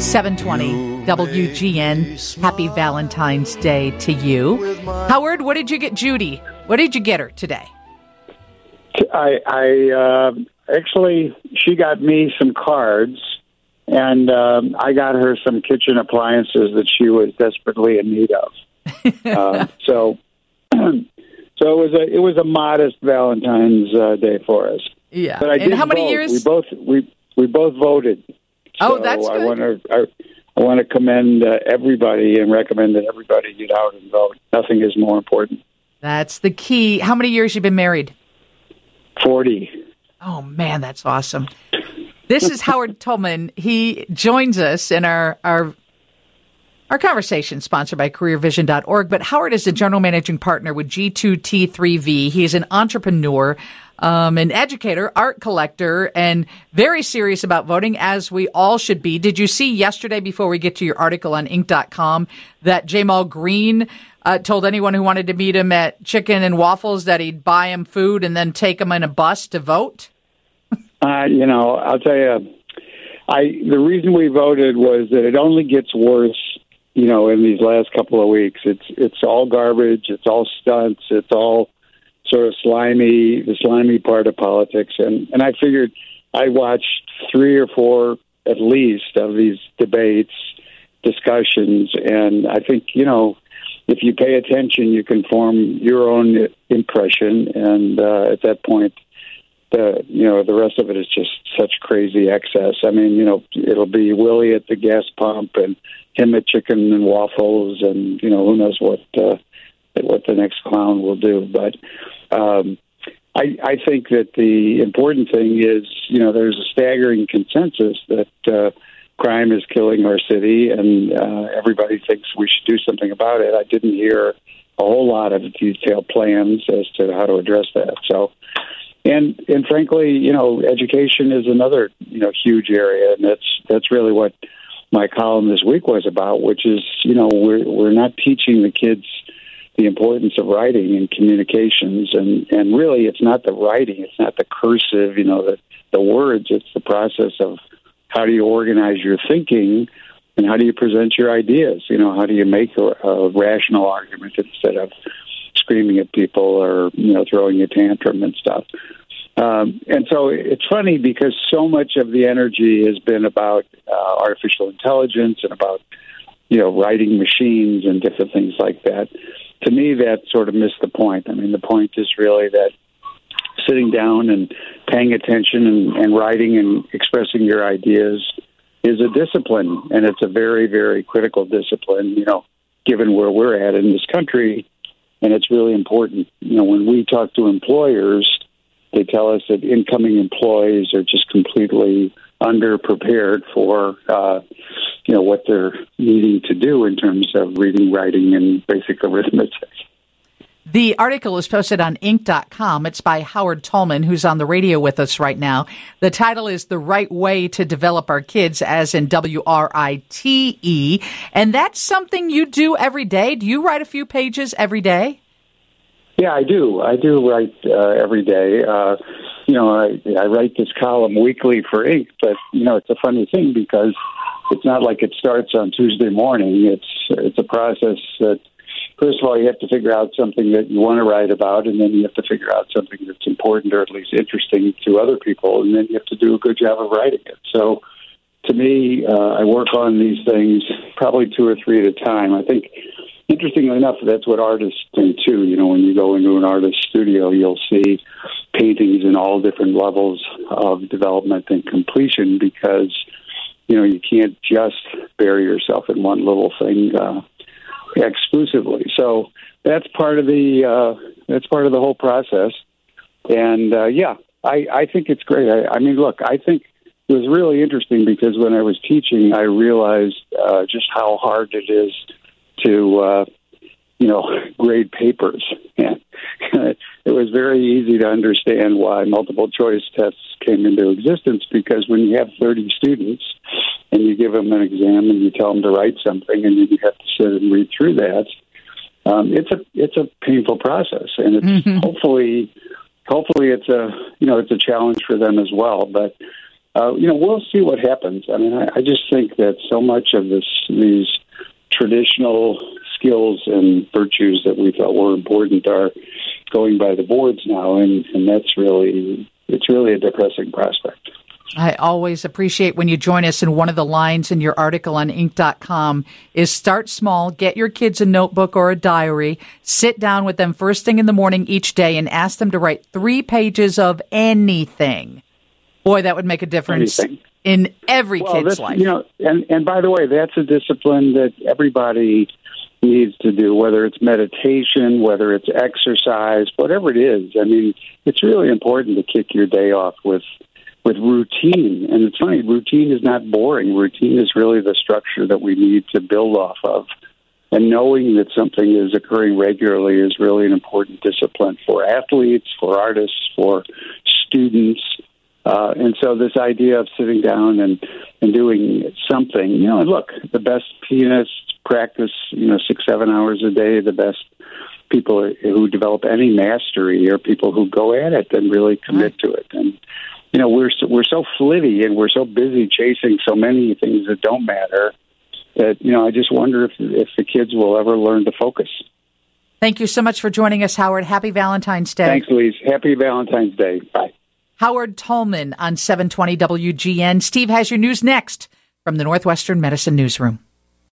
720 WGN. Happy Valentine's Day to you. Howard, what did you get Judy? What did you get her today? I, I uh, actually, she got me some cards, and um, I got her some kitchen appliances that she was desperately in need of. uh, so, so it was a it was a modest Valentine's uh, Day for us. Yeah. But I and did how many vote. years? We both we we both voted. Oh, So that's I want to I, I want to commend uh, everybody and recommend that everybody get out and vote. Nothing is more important. That's the key. How many years you been married? Forty. Oh man, that's awesome. This is Howard Tullman. He joins us in our our our conversation sponsored by careervision.org. But Howard is a general managing partner with G2T3V. He is an entrepreneur, um, an educator, art collector, and very serious about voting, as we all should be. Did you see yesterday, before we get to your article on Inc.com, that Ja'Mal Green uh, told anyone who wanted to meet him at Chicken and Waffles that he'd buy him food and then take him in a bus to vote? Uh, you know, I'll tell you, I the reason we voted was that it only gets worse. You know, in these last couple of weeks, it's it's all garbage. It's all stunts. It's all sort of slimy, the slimy part of politics. And and I figured I watched three or four at least of these debates, discussions, and I think you know if you pay attention, you can form your own impression. And uh, at that point, you know the rest of it is just such crazy excess. I mean, you know, it'll be Willie at the gas pump and him at chicken and waffles, and you know who knows what uh, what the next clown will do. But um, I, I think that the important thing is you know there's a staggering consensus that. Uh, Crime is killing our city, and uh, everybody thinks we should do something about it. I didn't hear a whole lot of detailed plans as to how to address that. So, and and frankly, you know, education is another you know huge area, and that's that's really what my column this week was about, which is you know we're we're not teaching the kids the importance of writing and communications, and and really it's not the writing, it's not the cursive, you know, the the words, it's the process of how do you organize your thinking and how do you present your ideas? You know how do you make a, a rational argument instead of screaming at people or you know throwing a tantrum and stuff. Um, and so it's funny because so much of the energy has been about uh, artificial intelligence and about you know writing machines and different things like that. To me that sort of missed the point. I mean the point is really that sitting down and paying attention and, and writing and expressing your ideas is a discipline, and it's a very, very critical discipline. You know, given where we're at in this country, and it's really important. You know, when we talk to employers, they tell us that incoming employees are just completely underprepared for, uh, you know, what they're needing to do in terms of reading, writing, and basic arithmetic. The article is posted on Inc.com. It's by Howard Tullman, who's on the radio with us right now. The title is The Right Way to Develop Our Kids, as in W R I T E. And that's something you do every day. Do you write a few pages every day? Yeah, I do. I do write uh, every day. Uh, you know, I, I write this column weekly for Inc., but, you know, it's a funny thing because it's not like it starts on Tuesday morning. It's, it's a process that first of all, you have to figure out something that you want to write about, and then you have to figure out something that's important or at least interesting to other people, and then you have to do a good job of writing it. So, to me, uh, I work on these things probably two or three at a time. I think, interestingly enough, that's what artists do too. You know, when you go into an artist's studio, you'll see paintings in all different levels of development and completion because, you know, you can't just bury yourself in one little thing. Uh, exclusively. So that's part of the uh, that's part of the whole process. And uh, yeah, I, I think it's great. I, I mean, look, I think it was really interesting because when I was teaching, I realized uh, just how hard it is to uh, you know grade papers. And it was very easy to understand why multiple choice tests came into existence because when you have 30 students and you give them an exam and you tell them to write something and then you have to sit and read through that, um, it's a it's a painful process and it's hopefully hopefully it's a you know it's a challenge for them as well. But uh, you know, we'll see what happens. I mean, I, I just think that so much of this, these traditional skills and virtues that we thought were important are going by the boards now, and, and that's really it's really a depressing prospect. I always appreciate when you join us, and one of the lines in your article on Inc.com is start small, get your kids a notebook or a diary, sit down with them first thing in the morning each day, and ask them to write three pages of anything. Boy, that would make a difference anything. in every well, kid's life. You know, and, and by the way, that's a discipline that everybody needs to do, whether it's meditation, whether it's exercise, whatever it is. I mean, it's really important to kick your day off with with routine. And it's funny, routine is not boring. Routine is really the structure that we need to build off of. And knowing that something is occurring regularly is really an important discipline for athletes, for artists, for students. Uh, and so this idea of sitting down and, and doing something, you know, look, the best pianists practice, you know, six, seven hours a day. The best people who develop any mastery are people who go at it and really commit right. to it. And you know, we're so, we're so flitty and we're so busy chasing so many things that don't matter that you know, I just wonder if if the kids will ever learn to focus. Thank you so much for joining us, Howard. Happy Valentine's Day. Thanks, Louise. Happy Valentine's Day. Bye. Howard Tullman on 720 WGN. Steve has your news next from the Northwestern Medicine Newsroom.